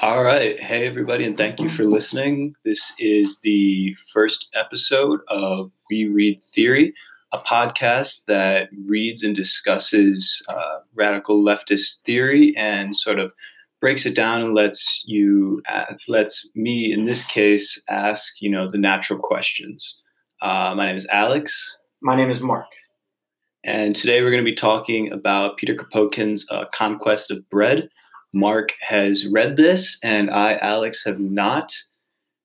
All right. Hey, everybody, and thank you for listening. This is the first episode of We Read Theory, a podcast that reads and discusses uh, radical leftist theory and sort of breaks it down and lets you, uh, lets me, in this case, ask, you know, the natural questions. Uh, my name is Alex. My name is Mark. And today we're going to be talking about Peter Kropotkin's uh, Conquest of Bread. Mark has read this, and I, Alex, have not.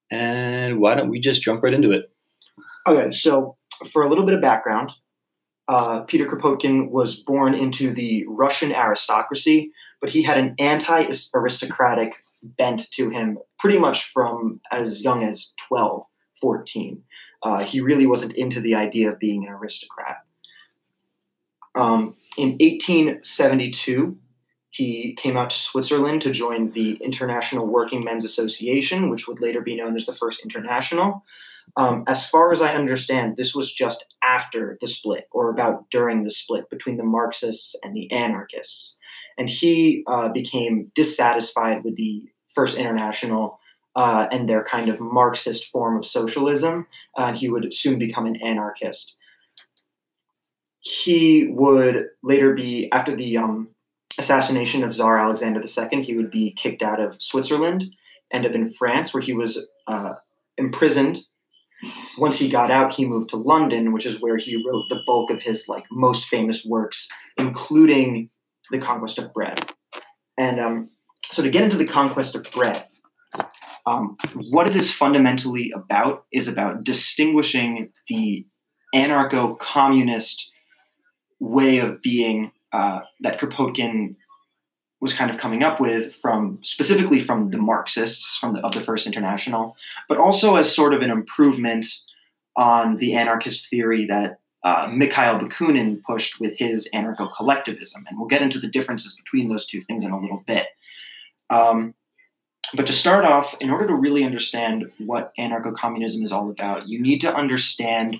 And why don't we just jump right into it? Okay, so for a little bit of background, uh, Peter Kropotkin was born into the Russian aristocracy, but he had an anti aristocratic bent to him pretty much from as young as 12, 14. Uh, he really wasn't into the idea of being an aristocrat. Um, in 1872, he came out to Switzerland to join the International Working Men's Association, which would later be known as the First International. Um, as far as I understand, this was just after the split, or about during the split between the Marxists and the anarchists. And he uh, became dissatisfied with the First International uh, and their kind of Marxist form of socialism, uh, and he would soon become an anarchist. He would later be, after the um, assassination of Tsar Alexander II, he would be kicked out of Switzerland, end up in France, where he was uh, imprisoned. Once he got out, he moved to London, which is where he wrote the bulk of his like most famous works, including The Conquest of Bread. And um, so, to get into the conquest of bread, um, what it is fundamentally about is about distinguishing the anarcho-communist way of being uh, that Kropotkin was kind of coming up with from specifically from the Marxists from the, of the First International, but also as sort of an improvement on the anarchist theory that uh, Mikhail Bakunin pushed with his anarcho-collectivism, and we'll get into the differences between those two things in a little bit. Um, but to start off, in order to really understand what anarcho-communism is all about, you need to understand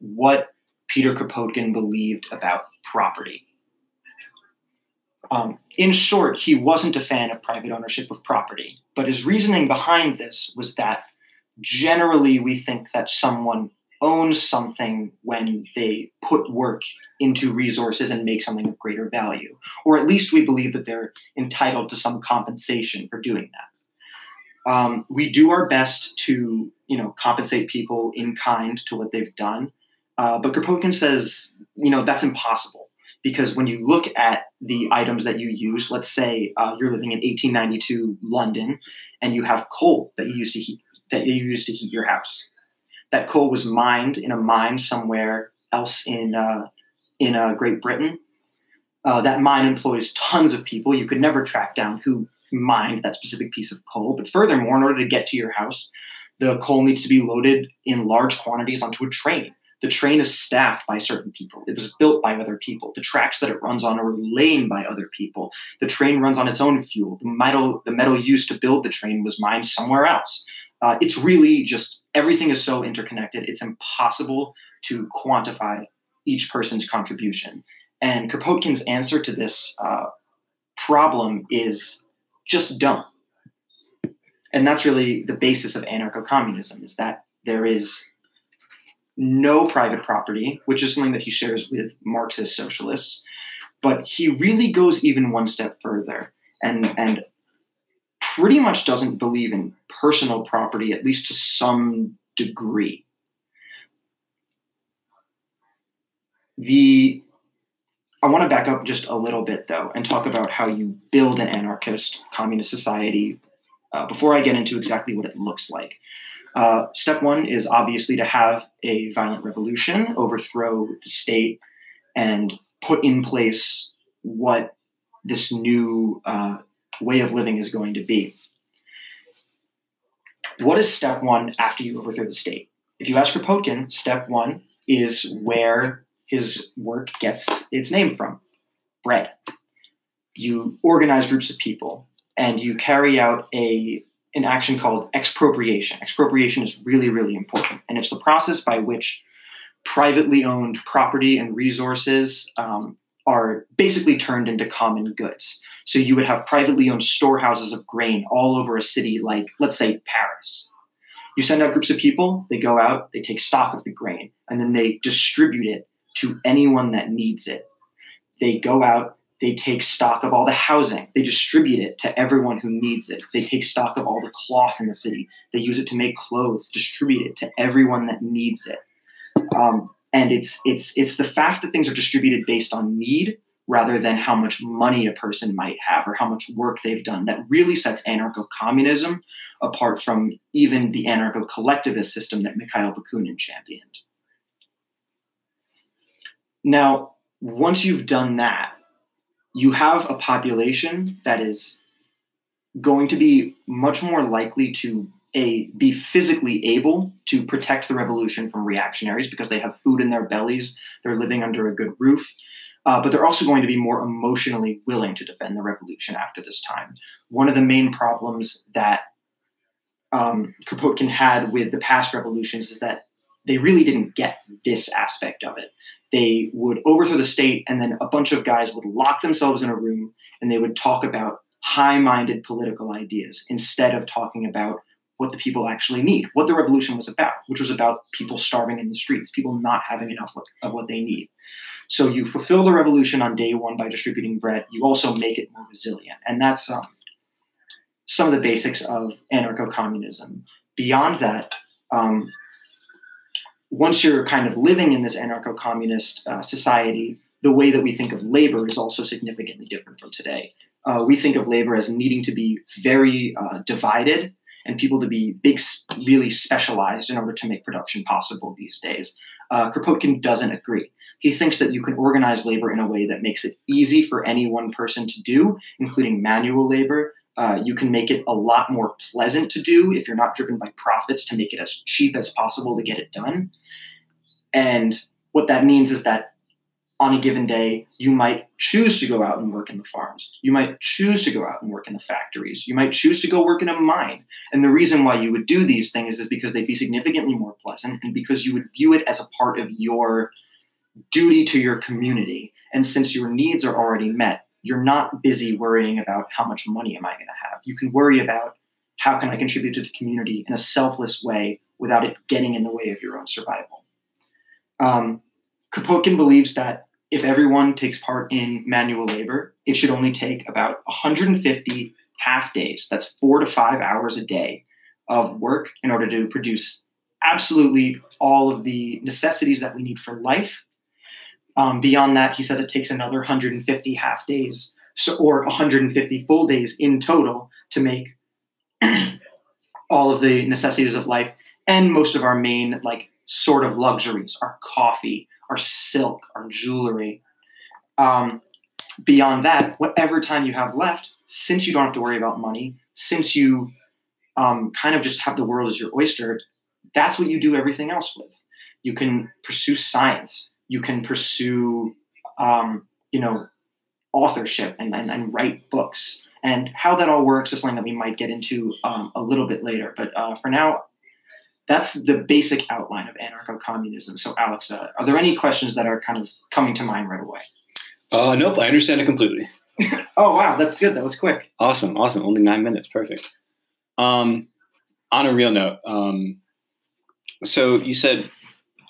what Peter Kropotkin believed about property. Um, in short, he wasn't a fan of private ownership of property, but his reasoning behind this was that generally we think that someone owns something when they put work into resources and make something of greater value, or at least we believe that they're entitled to some compensation for doing that. Um, we do our best to, you know, compensate people in kind to what they've done, uh, but Kropotkin says, you know, that's impossible because when you look at the items that you use, let's say uh, you're living in 1892 London and you have coal that you use to heat that you use to heat your house. That coal was mined in a mine somewhere else in uh, in uh, Great Britain. Uh, that mine employs tons of people. You could never track down who mined that specific piece of coal. But furthermore, in order to get to your house, the coal needs to be loaded in large quantities onto a train. The train is staffed by certain people. It was built by other people. The tracks that it runs on are laid by other people. The train runs on its own fuel. The metal, the metal used to build the train was mined somewhere else. Uh, it's really just everything is so interconnected. It's impossible to quantify each person's contribution. And Kropotkin's answer to this uh, problem is just don't. And that's really the basis of anarcho-communism: is that there is no private property, which is something that he shares with Marxist socialists. But he really goes even one step further and, and pretty much doesn't believe in personal property, at least to some degree. The I want to back up just a little bit though and talk about how you build an anarchist communist society uh, before I get into exactly what it looks like. Uh, step one is obviously to have a violent revolution, overthrow the state, and put in place what this new uh, way of living is going to be. What is step one after you overthrow the state? If you ask Kropotkin, step one is where his work gets its name from bread. You organize groups of people and you carry out a an action called expropriation. Expropriation is really, really important, and it's the process by which privately owned property and resources um, are basically turned into common goods. So you would have privately owned storehouses of grain all over a city like, let's say, Paris. You send out groups of people, they go out, they take stock of the grain, and then they distribute it to anyone that needs it. They go out, they take stock of all the housing, they distribute it to everyone who needs it. They take stock of all the cloth in the city, they use it to make clothes, distribute it to everyone that needs it. Um, and it's it's it's the fact that things are distributed based on need rather than how much money a person might have or how much work they've done that really sets anarcho-communism apart from even the anarcho-collectivist system that Mikhail Bakunin championed. Now, once you've done that, you have a population that is going to be much more likely to a be physically able to protect the revolution from reactionaries because they have food in their bellies, they're living under a good roof, uh, but they're also going to be more emotionally willing to defend the revolution after this time. One of the main problems that um, Kropotkin had with the past revolutions is that they really didn't get this aspect of it. They would overthrow the state, and then a bunch of guys would lock themselves in a room and they would talk about high minded political ideas instead of talking about what the people actually need, what the revolution was about, which was about people starving in the streets, people not having enough of what they need. So you fulfill the revolution on day one by distributing bread. You also make it more resilient, and that's um, some of the basics of anarcho-communism. Beyond that, um, once you're kind of living in this anarcho-communist uh, society, the way that we think of labor is also significantly different from today. Uh, we think of labor as needing to be very uh, divided and people to be big, really specialized in order to make production possible these days. Uh, Kropotkin doesn't agree. He thinks that you can organize labor in a way that makes it easy for any one person to do, including manual labor. Uh, you can make it a lot more pleasant to do if you're not driven by profits to make it as cheap as possible to get it done. And what that means is that on a given day, you might choose to go out and work in the farms. You might choose to go out and work in the factories. You might choose to go work in a mine. And the reason why you would do these things is because they'd be significantly more pleasant and because you would view it as a part of your duty to your community. And since your needs are already met, you're not busy worrying about how much money am I going to have. You can worry about how can I contribute to the community in a selfless way without it getting in the way of your own survival. Um, Kropotkin believes that if everyone takes part in manual labor, it should only take about 150 half days. That's four to five hours a day of work in order to produce absolutely all of the necessities that we need for life. Um, beyond that, he says it takes another 150 half days, so or 150 full days in total to make all of the necessities of life and most of our main like sort of luxuries, our coffee, our silk, our jewelry. Um, beyond that, whatever time you have left, since you don't have to worry about money, since you um, kind of just have the world as your oyster, that's what you do everything else with. You can pursue science. You can pursue, um, you know, authorship and, and, and, write books. And how that all works is something that we might get into um, a little bit later. But uh, for now, that's the basic outline of anarcho-communism. So, Alex, uh, are there any questions that are kind of coming to mind right away? Uh, nope, I understand it completely. oh wow, that's good. That was quick. Awesome, awesome. Only nine minutes, perfect. Um, on a real note, um, so you said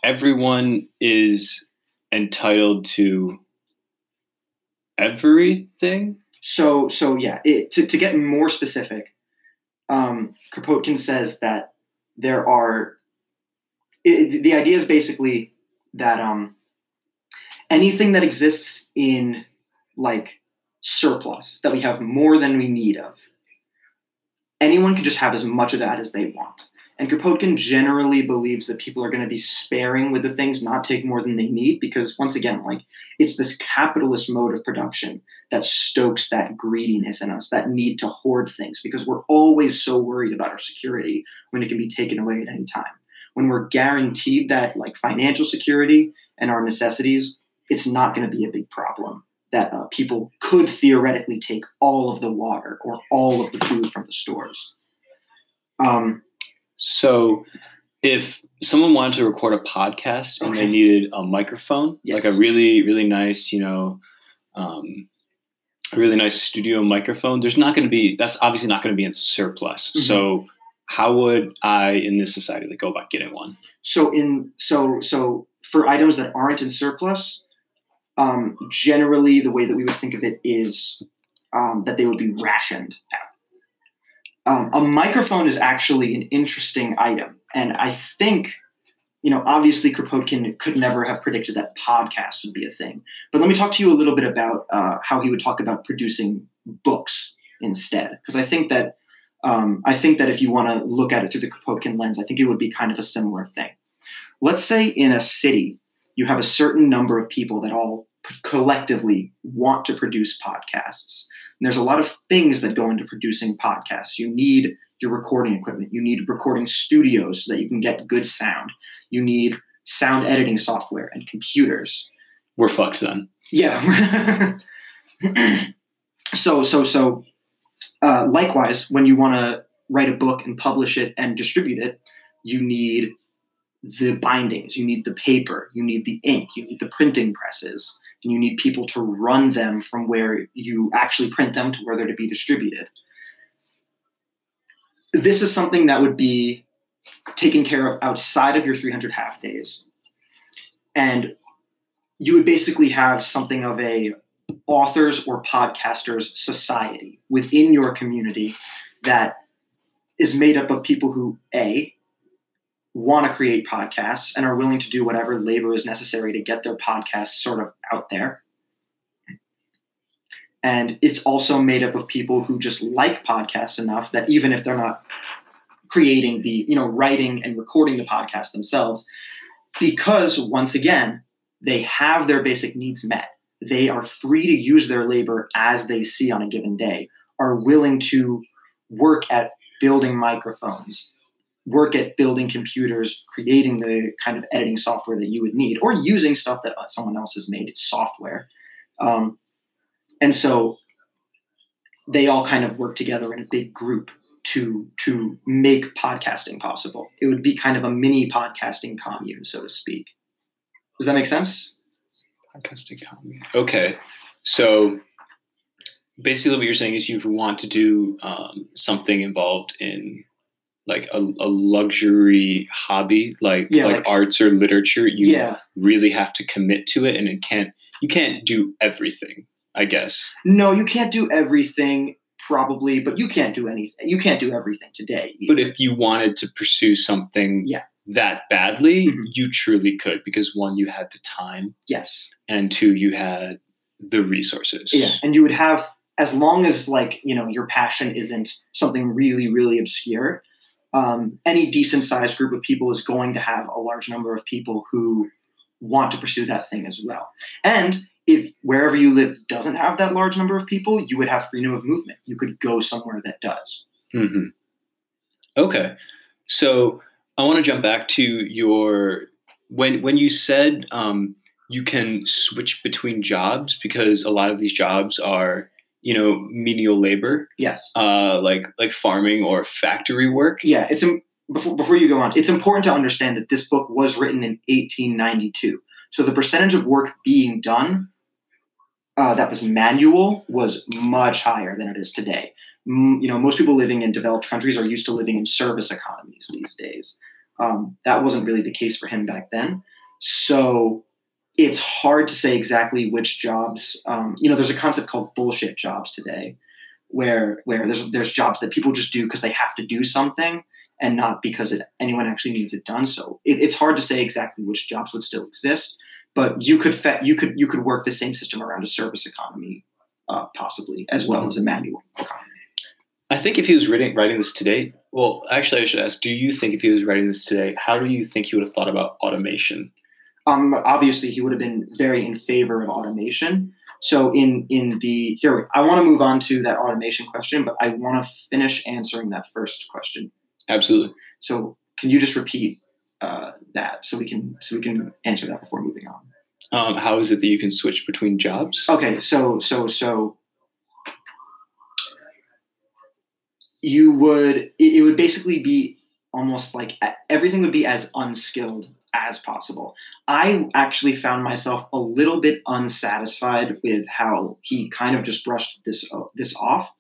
everyone is entitled to everything. So, so yeah. It, to to get more specific, um, Kropotkin says that there are it, the idea is basically that um, anything that exists in like surplus that we have more than we need of anyone can just have as much of that as they want and Kropotkin generally believes that people are going to be sparing with the things, not take more than they need, because once again, like it's this capitalist mode of production that stokes that greediness in us, that need to hoard things, because we're always so worried about our security when it can be taken away at any time. When we're guaranteed that like financial security and our necessities, it's not going to be a big problem. That uh, people could theoretically take all of the water or all of the food from the stores. Um, so if someone wanted to record a podcast and they needed a microphone, yes. like a really, really nice, you know, um, a really nice studio microphone, there's not going to be that's obviously not going to be in surplus. Mhm. So how would I in this society like, go about getting one? So in so so for items that aren't in surplus, um, generally the way that we would think of it is um, that they would be rationed out. Um, a microphone is actually an interesting item, and I think you know obviously Kropotkin could never have predicted that podcasts would be a thing. But let me talk to you a little bit about uh, how he would talk about producing books instead, because I think that. Um, I think that if you want to look at it through the Kropotkin lens, I think it would be kind of a similar thing let's say in a city you have a certain number of people that all collectively want to produce podcasts and there's a lot of things that go into producing podcasts. You need your recording equipment. You need recording studios so that you can get good sound. You need sound editing software and computers. We're fucked then. yeah. So so so uh, likewise when you want to write a book and publish it and distribute it you need the bindings, you need the paper, you need the ink, you need the printing presses, and you need people to run them from where you actually print them to where they're to be distributed. This is something that would be taken care of outside of your 300 half days. And you would basically have something of a authors or podcasters society within your community that is made up of people who a want to create podcasts and are willing to do whatever labor is necessary to get their podcasts sort of out there. And it's also made up of people who just like podcasts enough that even if they're not creating the, you know, writing and recording the podcast themselves, because once again, they have their basic needs met. They are free to use their labor as they see on a given day, are willing to work at building microphones, work at building computers, creating the kind of editing software that you would need, or using stuff that someone else has made, software. Um, and so they all kind of work together in a big group to to make podcasting possible. It would be kind of a mini podcasting commune, so to speak. Does that make sense? Podcasting commune. Okay. So basically what you're saying is you want to do um, something involved in like a, a luxury hobby like Yeah, like, like- arts or literature you yeah. really have to commit to it and it can't you can't do everything i guess No, you can't do everything probably, but you can't do anything. You can't do everything today. but if you wanted to pursue something Yeah. that badly Mhm. you truly could because one you had the time yes. and two you had the resources Yeah, and you would have as long as like you know your passion isn't something really really obscure. Um, any decent sized group of people is going to have a large number of people who want to pursue that thing as well. And if wherever you live doesn't have that large number of people, you would have freedom of movement. You could go somewhere that does. hmm Okay, so I want to jump back to your when when you said um, you can switch between jobs because a lot of these jobs are you know menial labor, Yes. uh, like like farming or factory work. Yeah, it's im- before before you go on. It's important to understand that this book was written in 1892. So the percentage of work being done uh, that was manual was much higher than it is today. Mm, you know, most people living in developed countries are used to living in service economies these days. Um, that wasn't really the case for him back then. So it's hard to say exactly which jobs. Um, you know, there's a concept called bullshit jobs today, where where there's there's jobs that people just do because they have to do something and not because it, anyone actually needs it done. So it, it's hard to say exactly which jobs would still exist, but you could fe- you could you could work the same system around a service economy, uh, possibly as well as a manual economy. I think if he was writing writing this today, well, actually, I should ask: Do you think if he was writing this today, how do you think he would have thought about automation? Um, obviously, he would have been very in favor of automation. So in in the here, I want to move on to that automation question, but I want to finish answering that first question. Absolutely. So can you just repeat uh, that so we can so we can answer that before moving on? Um, how is it that you can switch between jobs? Okay, so so so you would it, would basically be almost like everything would be as unskilled as possible. I actually found myself a little bit unsatisfied with how he kind of just brushed this uh, this off.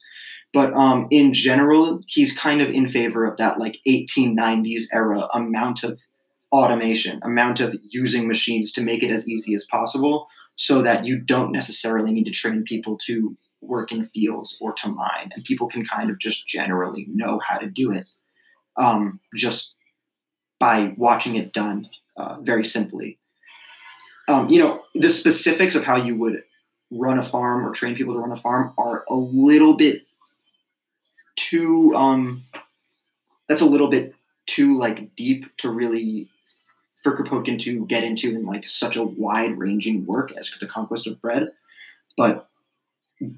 But um, in general, he's kind of in favor of that like 1890s era amount of automation, amount of using machines to make it as easy as possible, so that you don't necessarily need to train people to work in fields or to mine, and people can kind of just generally know how to do it um, just by watching it done uh, very simply. Um, you know, the specifics of how you would run a farm or train people to run a farm are a little bit too. Um, that's a little bit too like deep to really for Kropotkin to get into in like such a wide ranging work as the conquest of bread. But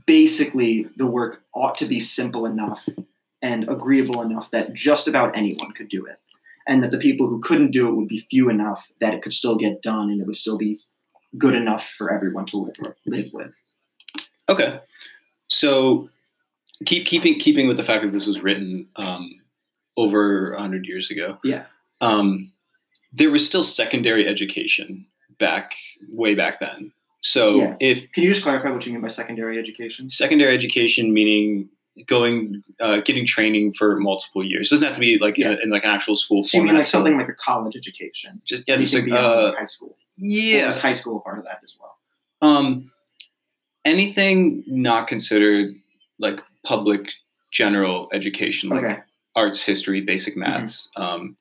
basically, the work ought to be simple enough and agreeable enough that just about anyone could do it and that the people who couldn't do it would be few enough that it could still get done and it would still be good enough for everyone to live live with. Okay, so keep keeping keeping with the fact that this was written um, over hundred years ago. Yeah, um, there was still secondary education back way back then. So Yeah. if can you just clarify what you mean by secondary education? secondary education meaning going uh, getting training for multiple years doesn't have to be like in, Yeah. a- in like an actual school So you mean like something like a college education? just yeah, just like, uh, high school? Yeah, high school a part of that as well? Um, anything not considered like public general education, like Okay. arts, history, basic maths, um,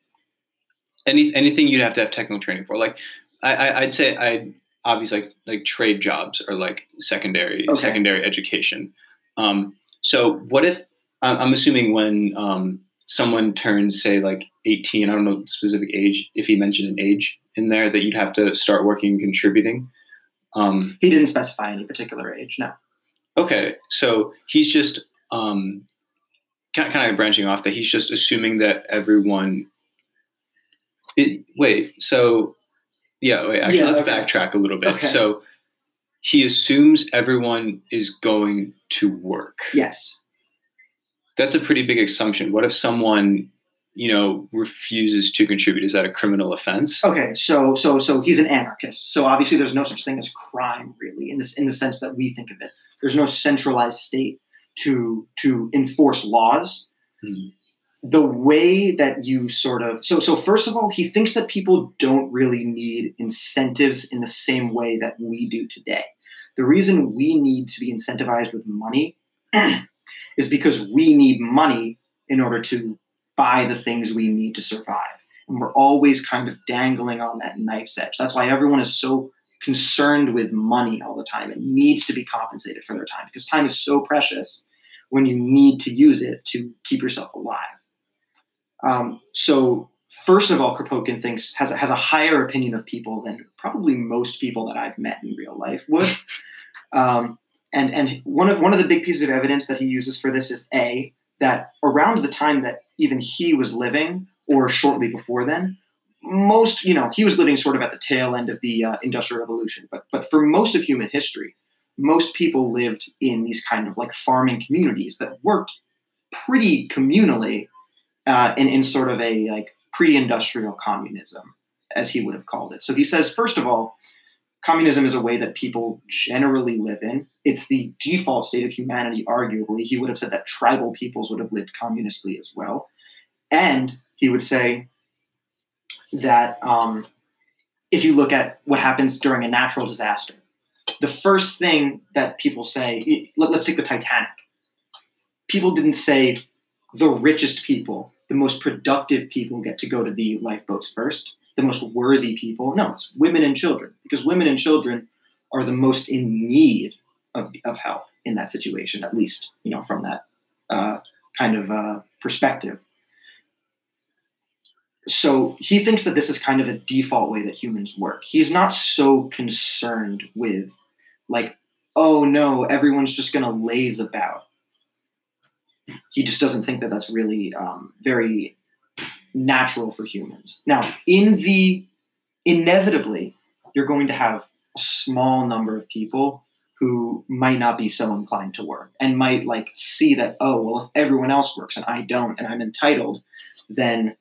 any anything you'd have to have technical training for. Like I, I, I'd say I obviously like like trade jobs are like secondary Okay. secondary education. Um, so what if I'm assuming when um, someone turns say like 18, I don't know the specific age, if he mentioned an age in there that you'd have to start working and contributing. Um, He didn't specify any particular age. No. Okay, so he's just um, kind kind of branching off that he's just assuming that everyone. It, wait, so yeah, wait. Actually, Yeah, let's okay. backtrack a little bit. Okay. So he assumes everyone is going to work. Yes. That's a pretty big assumption. What if someone, you know, refuses to contribute? Is that a criminal offense? Okay. So so so he's an anarchist. So obviously there's no such thing as crime really in this in the sense that we think of it. There's no centralized state to to enforce laws. Hmm. The way that you sort of so so first of all, he thinks that people don't really need incentives in the same way that we do today. The reason we need to be incentivized with money is because we need money in order to buy the things we need to survive. And we're always kind of dangling on that knife's edge. That's why everyone is so concerned with money all the time it needs to be compensated for their time because time is so precious when you need to use it to keep yourself alive. Um, so, first of all, Kropotkin thinks has a, has a higher opinion of people than probably most people that I've met in real life would. um, and and one of one of the big pieces of evidence that he uses for this is a that around the time that even he was living, or shortly before then, most you know he was living sort of at the tail end of the uh, industrial revolution. But but for most of human history, most people lived in these kind of like farming communities that worked pretty communally uh, in in sort of a like pre-industrial communism, as he would have called it. So he says, first of all, communism is a way that people generally live in. It's the default state of humanity, arguably. He would have said that tribal peoples would have lived communistly as well. And he would say that um, if you look at what happens during a natural disaster, the first thing that people say, let, us take the Titanic. People didn't say the richest people, the most productive people get to go to the lifeboats first the most worthy people. No, it's women and children because women and children are the most in need of, of help in that situation, at least you know from that uh, kind of uh, perspective. So he thinks that this is kind of a default way that humans work. He's not so concerned with like, oh no, everyone's just going to laze about. He just doesn't think that that's really um, very natural for humans. Now, in the inevitably, you're going to have a small number of people who might not be so inclined to work and might like see that, oh, well, if everyone else works and I don't and I'm entitled, then,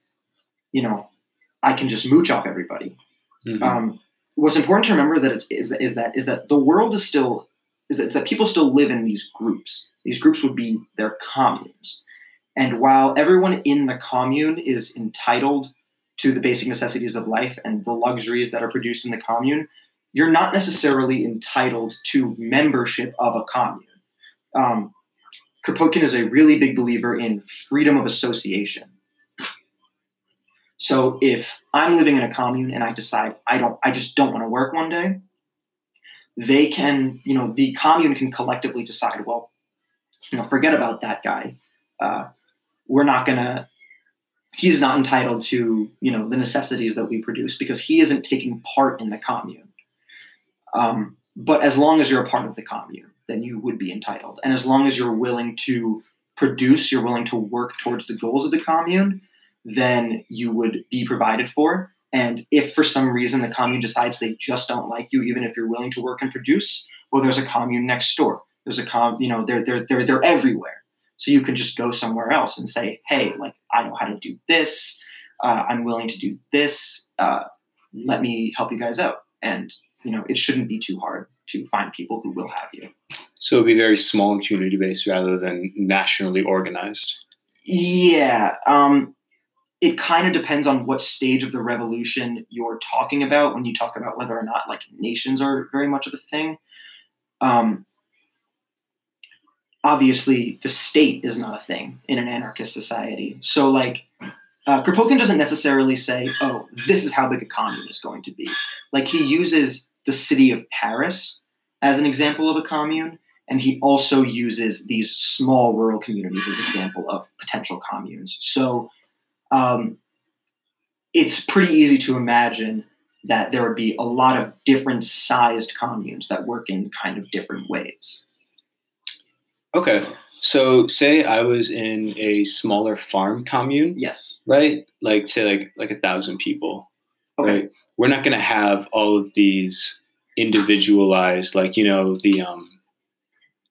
you know, I can just mooch off everybody. Mhm. Um, what's important to remember that it's, is, is that is that the world is still is that, that people still live in these groups. These groups would be their communes, and while everyone in the commune is entitled to the basic necessities of life and the luxuries that are produced in the commune, you're not necessarily entitled to membership of a commune. Um, Kropotkin is a really big believer in freedom of association. So if I'm living in a commune and I decide I don't, I just don't want to work one day, they can, you know, the commune can collectively decide, well, you know, forget about that guy. Uh, we're not gonna. He's not entitled to, you know, the necessities that we produce because he isn't taking part in the commune. Um, but as long as you're a part of the commune, then you would be entitled. And as long as you're willing to produce, you're willing to work towards the goals of the commune, then you would be provided for. And if for some reason the commune decides they just don't like you, even if you're willing to work and produce, well, there's a commune next door. There's a com, you know, they're they're they're they're everywhere. So you can just go somewhere else and say, hey, like I know how to do this. Uh, I'm willing to do this. Uh, let me help you guys out. And you know, it shouldn't be too hard to find people who will have you. So it'd be very small and community based rather than nationally organized. Yeah. Um, it kind of depends on what stage of the revolution you're talking about when you talk about whether or not like nations are very much of a thing. Um, obviously, the state is not a thing in an anarchist society. So, like, uh, Kropotkin doesn't necessarily say, "Oh, this is how big a commune is going to be." Like, he uses the city of Paris as an example of a commune, and he also uses these small rural communities as example of potential communes. So um, it's pretty easy to imagine that there would be a lot of different sized communes that work in kind of different ways. Okay. So say I was in a smaller farm commune, Yes. right? Like say like like a thousand people. Okay. Right. We're not gonna have all of these individualized, like, you know, the um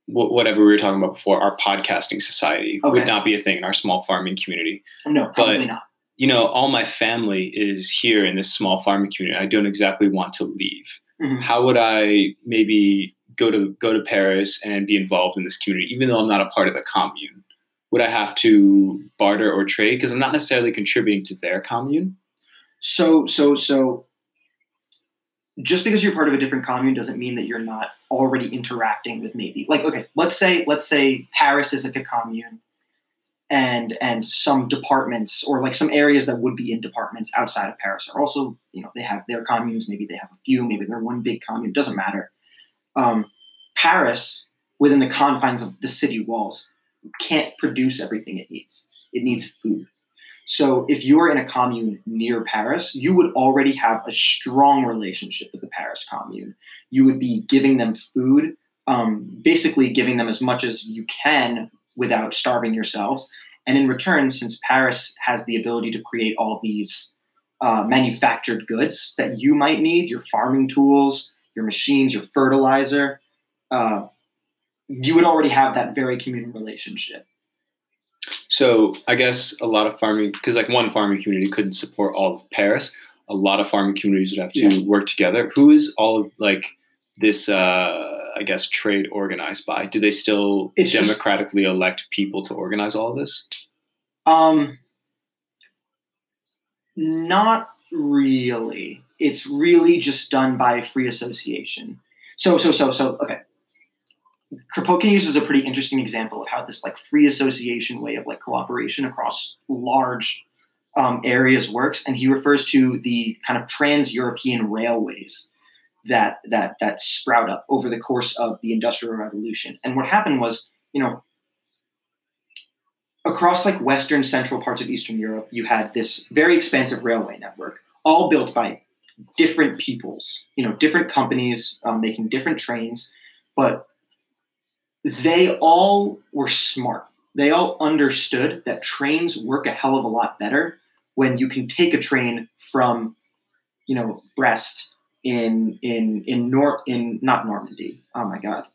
whatever we were talking about before, our podcasting society Okay. would not be a thing in our small farming community. No, probably But- not. You know, all my family is here in this small farming community. I don't exactly want to leave. Mhm. How would I maybe go to go to Paris and be involved in this community, even though I'm not a part of the commune? Would I have to barter or trade because I'm not necessarily contributing to their commune? So, so, so, just because you're part of a different commune doesn't mean that you're not already interacting with maybe like okay, let's say let's say Paris is like a commune, and and some departments or like some areas that would be in departments outside of Paris are also you know they have their communes. Maybe they have a few. Maybe they're one big commune. Doesn't matter. Um, Paris, within the confines of the city walls, can't produce everything it needs. It needs food. So if you're in a commune near Paris, you would already have a strong relationship with the Paris commune. You would be giving them food, um, basically giving them as much as you can without starving yourselves. And in return, since Paris has the ability to create all these uh, manufactured goods that you might need, your farming tools, your machines, your fertilizer, uh, you would already have that very communal relationship. So I guess a lot of farming, because like one farming community couldn't support all of Paris. A lot of farming communities would have to Yeah. work together. Who is all of like this? Uh, I guess trade organized by? Do they still It's just- democratically elect people to organize all of this? Um, not really. It's really just done by free association. So, so, so, so. Okay. Kropotkin uses a pretty interesting example of how this like free association way of like cooperation across large um, areas works, and he refers to the kind of trans-European railways that that that sprout up over the course of the Industrial Revolution. And what happened was, you know, across like western central parts of eastern europe you had this very expansive railway network all built by different peoples you know different companies um, making different trains but they all were smart. They all understood that trains work a hell of a lot better when you can take a train from you know brest in in in nor in not normandy. Oh my god.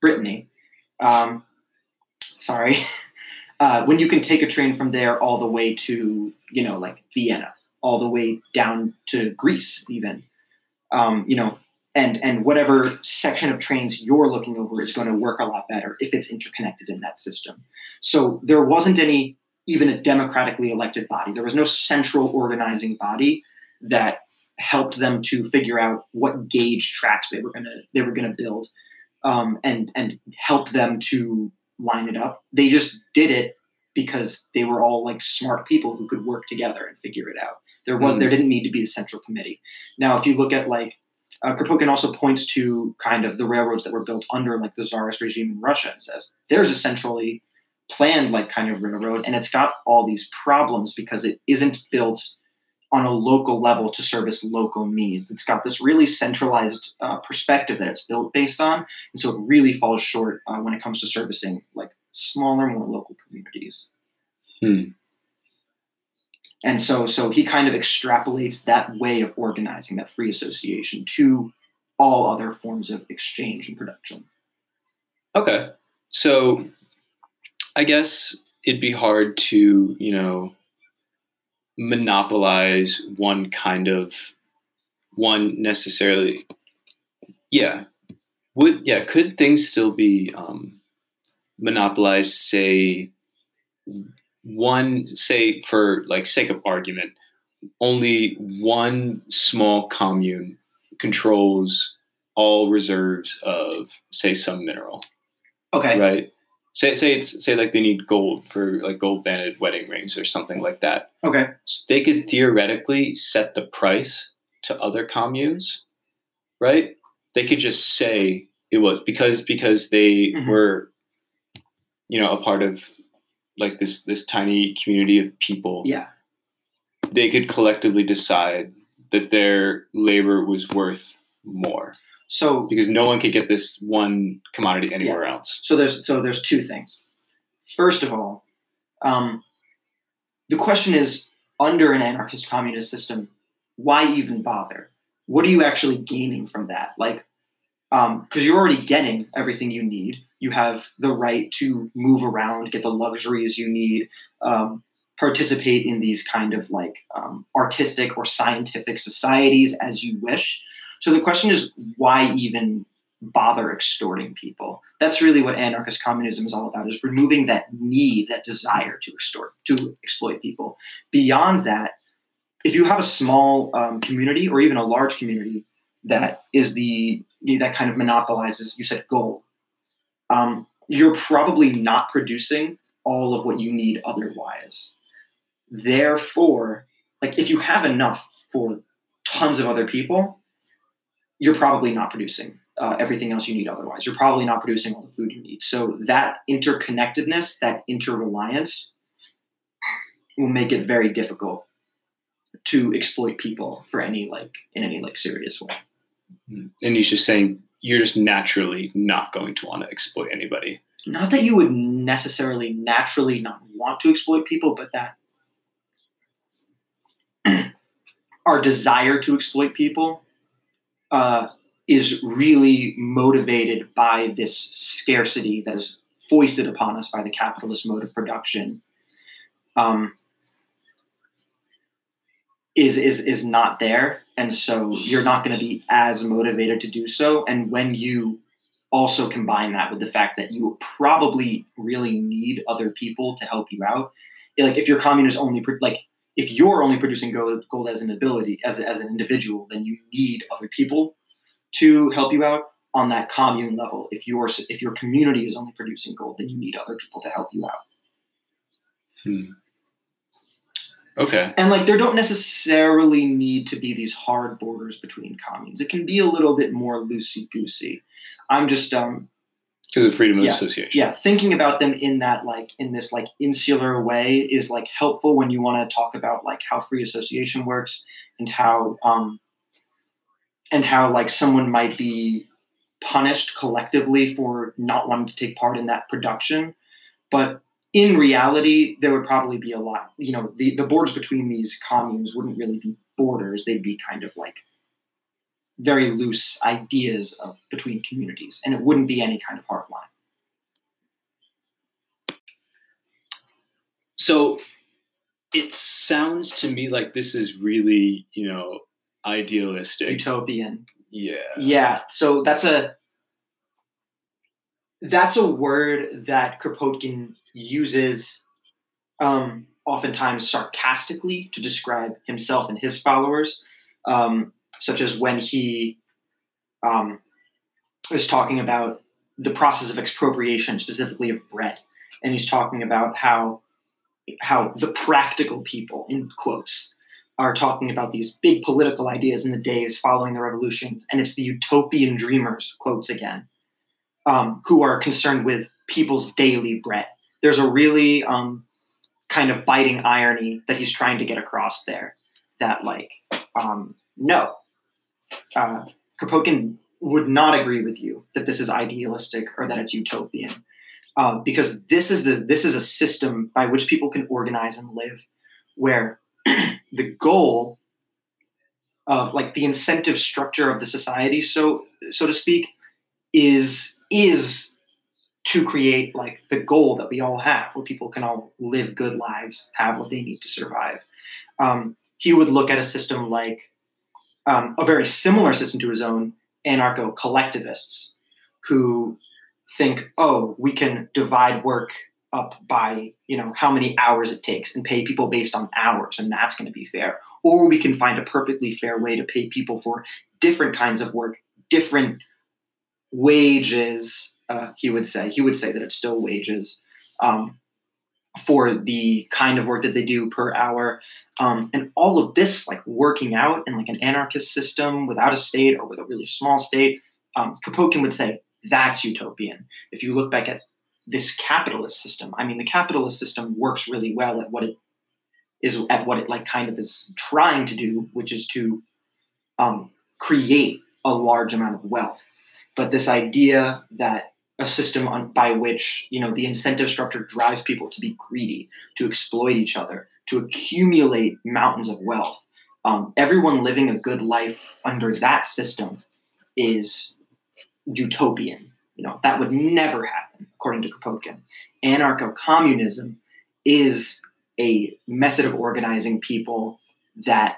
Brittany. Um, sorry, uh, when you can take a train from there all the way to, you know, like Vienna all the way down to Greece, even. Um, you know, and and whatever section of trains you're looking over is going to work a lot better if it's interconnected in that system. So there wasn't any even a democratically elected body. There was no central organizing body that helped them to figure out what gauge tracks they were gonna they were gonna build um, and and help them to line it up. They just did it because they were all like smart people who could work together and figure it out. There was mm-hmm. there didn't need to be a central committee. Now, if you look at like uh, Kropotkin also points to kind of the railroads that were built under like the czarist regime in Russia and says there's a centrally planned like kind of railroad and it's got all these problems because it isn't built on a local level to service local needs. It's got this really centralized uh, perspective that it's built based on, and so it really falls short uh, when it comes to servicing like smaller, more local communities. Hmm. And so, so he kind of extrapolates that way of organizing, that free association, to all other forms of exchange and production. Okay, so I guess it'd be hard to, you know, monopolize one kind of one necessarily. Yeah, would yeah could things still be um, monopolized? Say one say for like sake of argument, only one small commune controls all reserves of say some mineral. Okay. Right say say it's say like they need gold for like gold banded wedding rings or something like that. Okay. So they could theoretically set the price to other communes, right? They could just say it was because because they mm-hmm. were you know a part of like this this tiny community of people. Yeah. They could collectively decide that their labor was worth more. So because no one could get this one commodity anywhere yeah. else. So there's so there's two things. First of all, um, the question is under an anarchist communist system, why even bother? What are you actually gaining from that? Like, because um, you're already getting everything you need. You have the right to move around, get the luxuries you need, um, participate in these kind of like um, artistic or scientific societies as you wish. So the question is, why even bother extorting people? That's really what anarchist communism is all about: is removing that need, that desire to extort, to exploit people. Beyond that, if you have a small um, community or even a large community that is the that kind of monopolizes, you said gold. Um, you're probably not producing all of what you need otherwise. Therefore, like if you have enough for tons of other people, you're probably not producing uh, everything else you need otherwise. You're probably not producing all the food you need. So that interconnectedness, that interreliance, will make it very difficult to exploit people for any like in any like serious way. And he's just saying you're just naturally not going to want to exploit anybody. Not that you would necessarily naturally not want to exploit people, but that our desire to exploit people uh, is really motivated by this scarcity that is foisted upon us by the capitalist mode of production. Um, is is is not there, and so you're not going to be as motivated to do so. And when you also combine that with the fact that you probably really need other people to help you out, like if your commune is only like if you're only producing gold, gold as an ability as, as an individual, then you need other people to help you out on that commune level. If your if your community is only producing gold, then you need other people to help you out. Hmm. Okay. And like there don't necessarily need to be these hard borders between communes. It can be a little bit more loosey goosey. I'm just um because of freedom of yeah, association. Yeah, thinking about them in that like in this like insular way is like helpful when you want to talk about like how free association works and how um and how like someone might be punished collectively for not wanting to take part in that production but in reality there would probably be a lot you know the, the borders between these communes wouldn't really be borders they'd be kind of like very loose ideas of between communities and it wouldn't be any kind of hard line so it sounds to me like this is really, you know, idealistic. Utopian. Yeah. Yeah. So that's a that's a word that Kropotkin uses um, oftentimes sarcastically to describe himself and his followers, um, such as when he um, is talking about the process of expropriation, specifically of bread, and he's talking about how how the practical people, in quotes, are talking about these big political ideas in the days following the revolution, and it's the utopian dreamers, quotes again, um, who are concerned with people's daily bread. There's a really um, kind of biting irony that he's trying to get across there. That like, um, no, uh, Kropotkin would not agree with you that this is idealistic or that it's utopian, uh, because this is the this is a system by which people can organize and live, where the goal of like the incentive structure of the society, so so to speak, is is to create like the goal that we all have, where people can all live good lives, have what they need to survive. Um, he would look at a system like um, a very similar system to his own, anarcho collectivists, who think, oh, we can divide work up by you know how many hours it takes and pay people based on hours and that's going to be fair or we can find a perfectly fair way to pay people for different kinds of work different wages uh, he would say he would say that it's still wages um, for the kind of work that they do per hour um, and all of this like working out in like an anarchist system without a state or with a really small state um, would say that's utopian if you look back at this capitalist system. I mean, the capitalist system works really well at what it is at what it like kind of is trying to do, which is to um, create a large amount of wealth. But this idea that a system on, by which you know the incentive structure drives people to be greedy, to exploit each other, to accumulate mountains of wealth. Um, everyone living a good life under that system is utopian. You know that would never happen according to Kropotkin. Anarcho communism is a method of organizing people that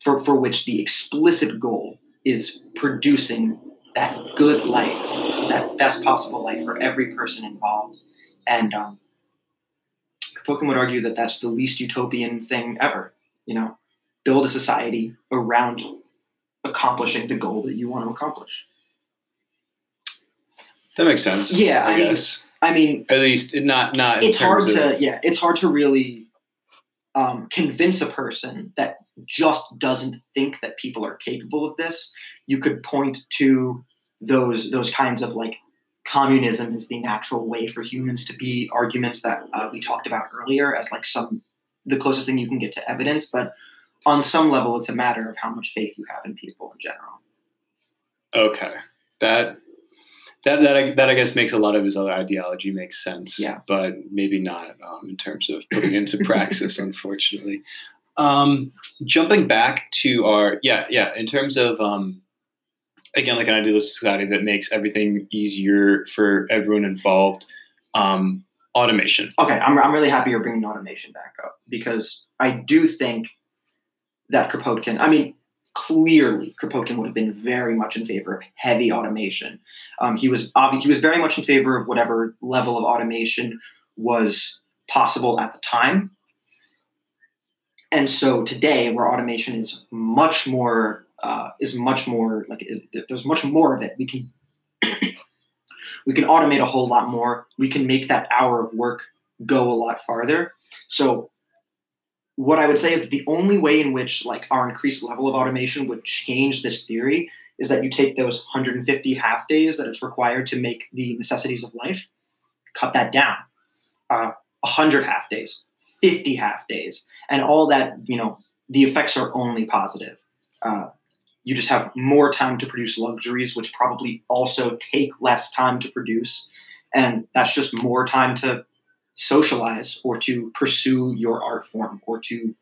for, for which the explicit goal is producing that good life, that best possible life for every person involved. And um, Kropotkin would argue that that's the least utopian thing ever. You know, build a society around accomplishing the goal that you want to accomplish. That makes sense. Yeah, I, I mean, guess. I mean, at least not not. It's hard to yeah. It's hard to really um, convince a person that just doesn't think that people are capable of this. You could point to those those kinds of like communism is the natural way for humans to be arguments that uh, we talked about earlier as like some the closest thing you can get to evidence but on some level it's a matter of how much faith you have in people in general okay that that that I, that I guess makes a lot of his other ideology makes sense. Yeah. But maybe not um, in terms of putting into praxis, unfortunately. Um, jumping back to our yeah yeah in terms of um, again like an idealistic society that makes everything easier for everyone involved. Um, automation. Okay, I'm I'm really happy you're bringing automation back up because I do think that Kropotkin. I mean, clearly Kropotkin would have been very much in favor of heavy automation. Um, he was obvi- he was very much in favor of whatever level of automation was possible at the time. And so today, where automation is much more uh, is much more like is, there's much more of it. We can we can automate a whole lot more. We can make that hour of work go a lot farther. So what I would say is that the only way in which like our increased level of automation would change this theory is that you take those 150 half days that it's required to make the necessities of life, cut that down, uh, 100 half days, 50 half days, and all that. You know, the effects are only positive. Uh, you just have more time to produce luxuries, which probably also take less time to produce, and that's just more time to socialize or to pursue your art form or to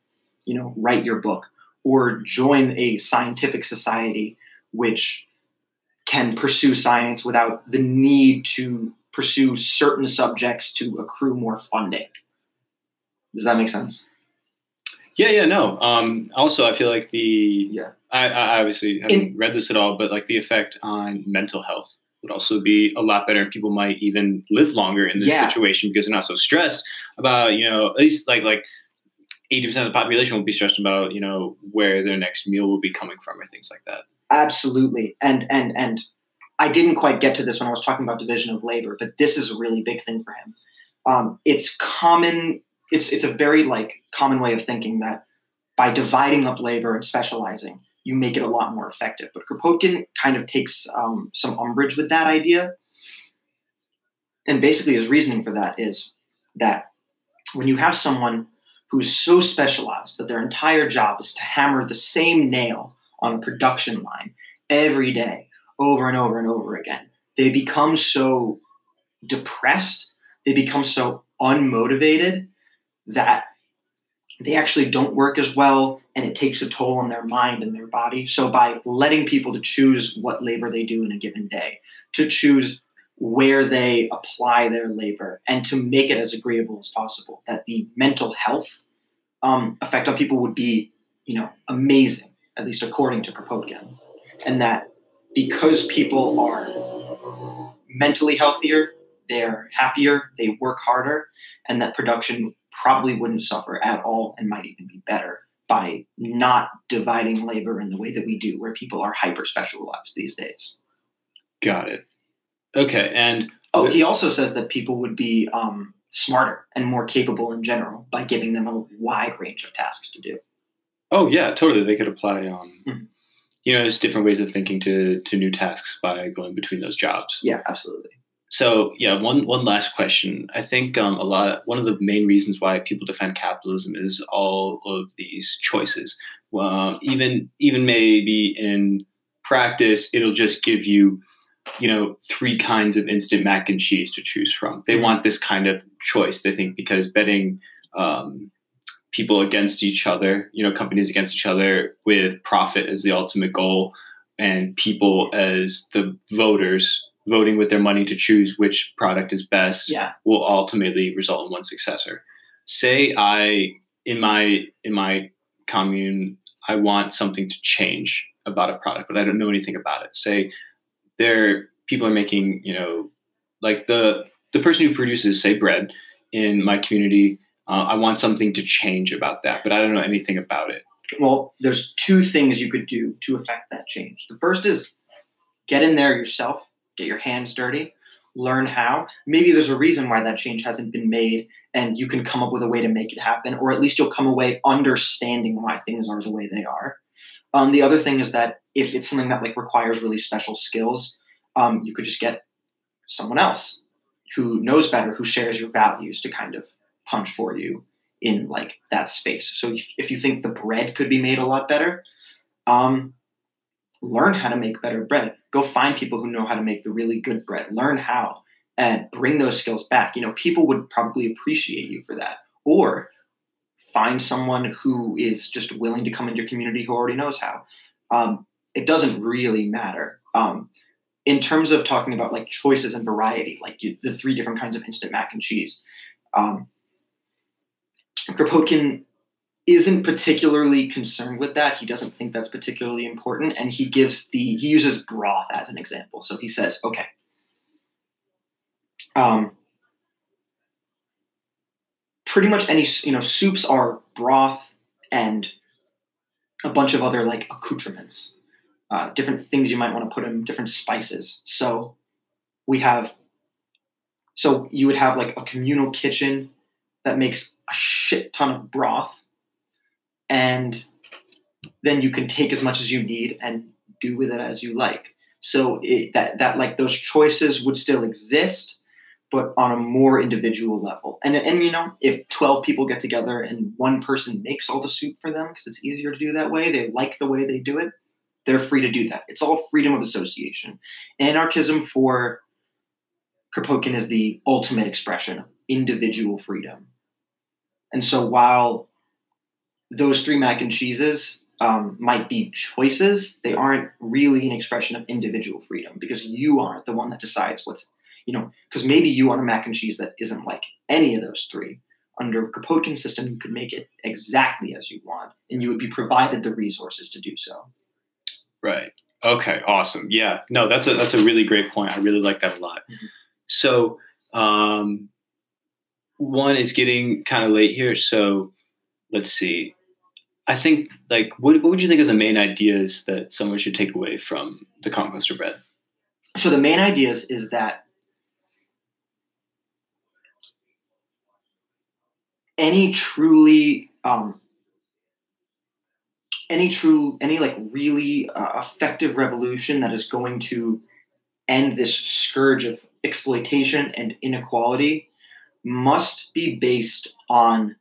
you know write your book or join a scientific society which can pursue science without the need to pursue certain subjects to accrue more funding does that make sense Yeah, yeah, no. Um, also, I feel like the Yeah. I, I obviously haven't In- read this at all, but like the effect on mental health would also be a lot better, and people might even live longer in this Yeah. situation because they're not so stressed about you know at least like like eighty percent of the population won't be stressed about you know where their next meal will be coming from or things like that. Absolutely. And and and I didn't quite get to this when I was talking about division of labor, but this is a really big thing for him. Um, it's common. It's it's a very like common way of thinking that by dividing up labor and specializing, you make it a lot more effective. But Kropotkin kind of takes um, some umbrage with that idea, and basically his reasoning for that is that when you have someone who is so specialized that their entire job is to hammer the same nail on a production line every day, over and over and over again. They become so depressed, they become so unmotivated that they actually don't work as well and it takes a toll on their mind and their body. So by letting people to choose what labor they do in a given day, to choose where they apply their labor and to make it as agreeable as possible, that the mental health um, effect on people would be, you know, amazing at least according to Kropotkin, and that because people are mentally healthier, they're happier, they work harder, and that production probably wouldn't suffer at all and might even be better by not dividing labor in the way that we do, where people are hyper specialized these days. Got it. Okay, and Oh, he also says that people would be um, smarter and more capable in general by giving them a wide range of tasks to do. oh yeah, totally. They could apply um, Mhm. you know, there's different ways of thinking to to new tasks by going between those jobs. Yeah, absolutely. So yeah, one one last question. I think um, a lot. One of the main reasons why people defend capitalism is all of these choices. Well, even even maybe in practice, it'll just give you, you know, three kinds of instant mac and cheese to choose from. They want this kind of choice. They think because betting um, people against each other, you know, companies against each other with profit as the ultimate goal, and people as the voters voting with their money to choose which product is best Yeah. will ultimately result in one successor. Say I in my in my commune I want something to change about a product, but I don't know anything about it. Say there people are making, you know, like the the person who produces say bread in my community, uh, I want something to change about that, but I don't know anything about it. Well, there's two things you could do to affect that change. The first is get in there yourself, get your hands dirty, learn how. Maybe there's a reason why that change hasn't been made, and you can come up with a way to make it happen, or at least you'll come away understanding why things are the way they are. Um, the other thing is that if it's something that like requires really special skills, um, you could just get someone else who knows better, who shares your values to kind of punch for you in like that space. So if, if you think the bread could be made a lot better, um, learn how to make better bread. Go find people who know how to make the really good bread. Learn how and bring those skills back. You know, people would probably appreciate you for that. Or find someone who is just willing to come into your community who already knows how. Um, it doesn't really matter. Um, in terms of talking about like choices and variety, like you, the three different kinds of instant mac and cheese, um, Kropotkin isn't particularly concerned with that. He doesn't think that's particularly important, and he gives the he uses broth as an example. So he says, okay, um, pretty much any you know soups are broth and a bunch of other like accoutrements, uh, different things you might want to put in, different spices. So we have, so you would have like a communal kitchen that makes a shit ton of broth and then you can take as much as you need and do with it as you like. So it, that that like those choices would still exist but on a more individual level. And and you know if 12 people get together and one person makes all the soup for them because it's easier to do that way they like the way they do it they're free to do that. It's all freedom of association. Anarchism for kropotkin is the ultimate expression of individual freedom. And so while those three mac and cheeses um, might be choices, they aren't really an expression of individual freedom because you aren't the one that decides what's, you know, because maybe you want a mac and cheese that isn't like any of those three, Under a Kropotkin system, you could make it exactly as you want, and you would be provided the resources to do so. Right. Okay. Awesome. Yeah. No, that's a that's a really great point. I really like that a lot. Mhm. So, um, one is getting kind of late here. So, let's see. I think like what what would you think of the main ideas that someone should take away from the conquest of bread? So the main ideas is that any truly um, any true any like really uh, effective revolution that is going to end this scourge of exploitation and inequality must be based on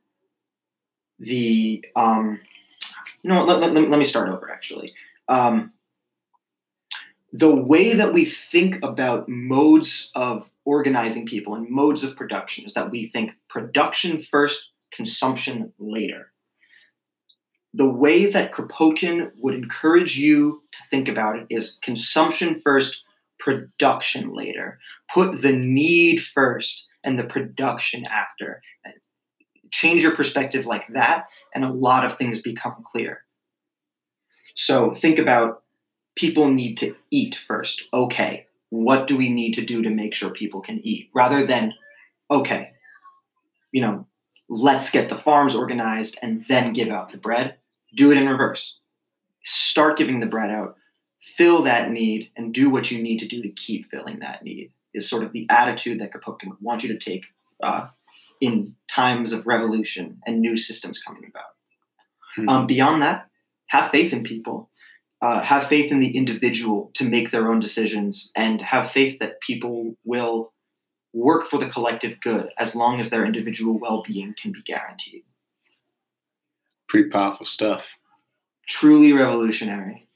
the um, you know let, let, let me start over actually um, the way that we think about modes of organizing people and modes of production is that we think production first consumption later the way that Kropotkin would encourage you to think about it is consumption first, production later. Put the need first and the production after. Change your perspective like that, and a lot of things become clear. So think about people need to eat first. Okay, what do we need to do to make sure people can eat? Rather than, okay, you know, let's get the farms organized and then give out the bread do it in reverse. Start giving the bread out, fill that need, and do what you need to do to keep filling that need. Is sort of the attitude that Kropotkin would want you to take uh, in times of revolution and new systems coming about. Hmm. Um, beyond that, have faith in people. Uh, have faith in the individual to make their own decisions, and have faith that people will work for the collective good as long as their individual well-being can be guaranteed. Pretty powerful stuff. truly revolutionary.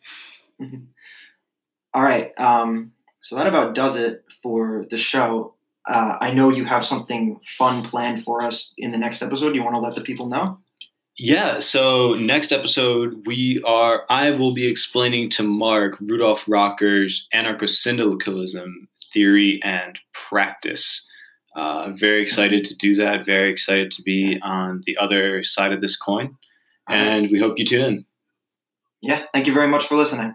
All right, um, so that about does it for the show. Uh, I know you have something fun planned for us in the next episode. You want to let the people know? Yeah, so next episode we are I will be explaining to Mark Rudolf Rocker's anarcho-syndicalism theory and practice. Uh, very excited to do that. Very excited to be on the other side of this coin, and we hope you tune in. Yeah, thank you very much for listening.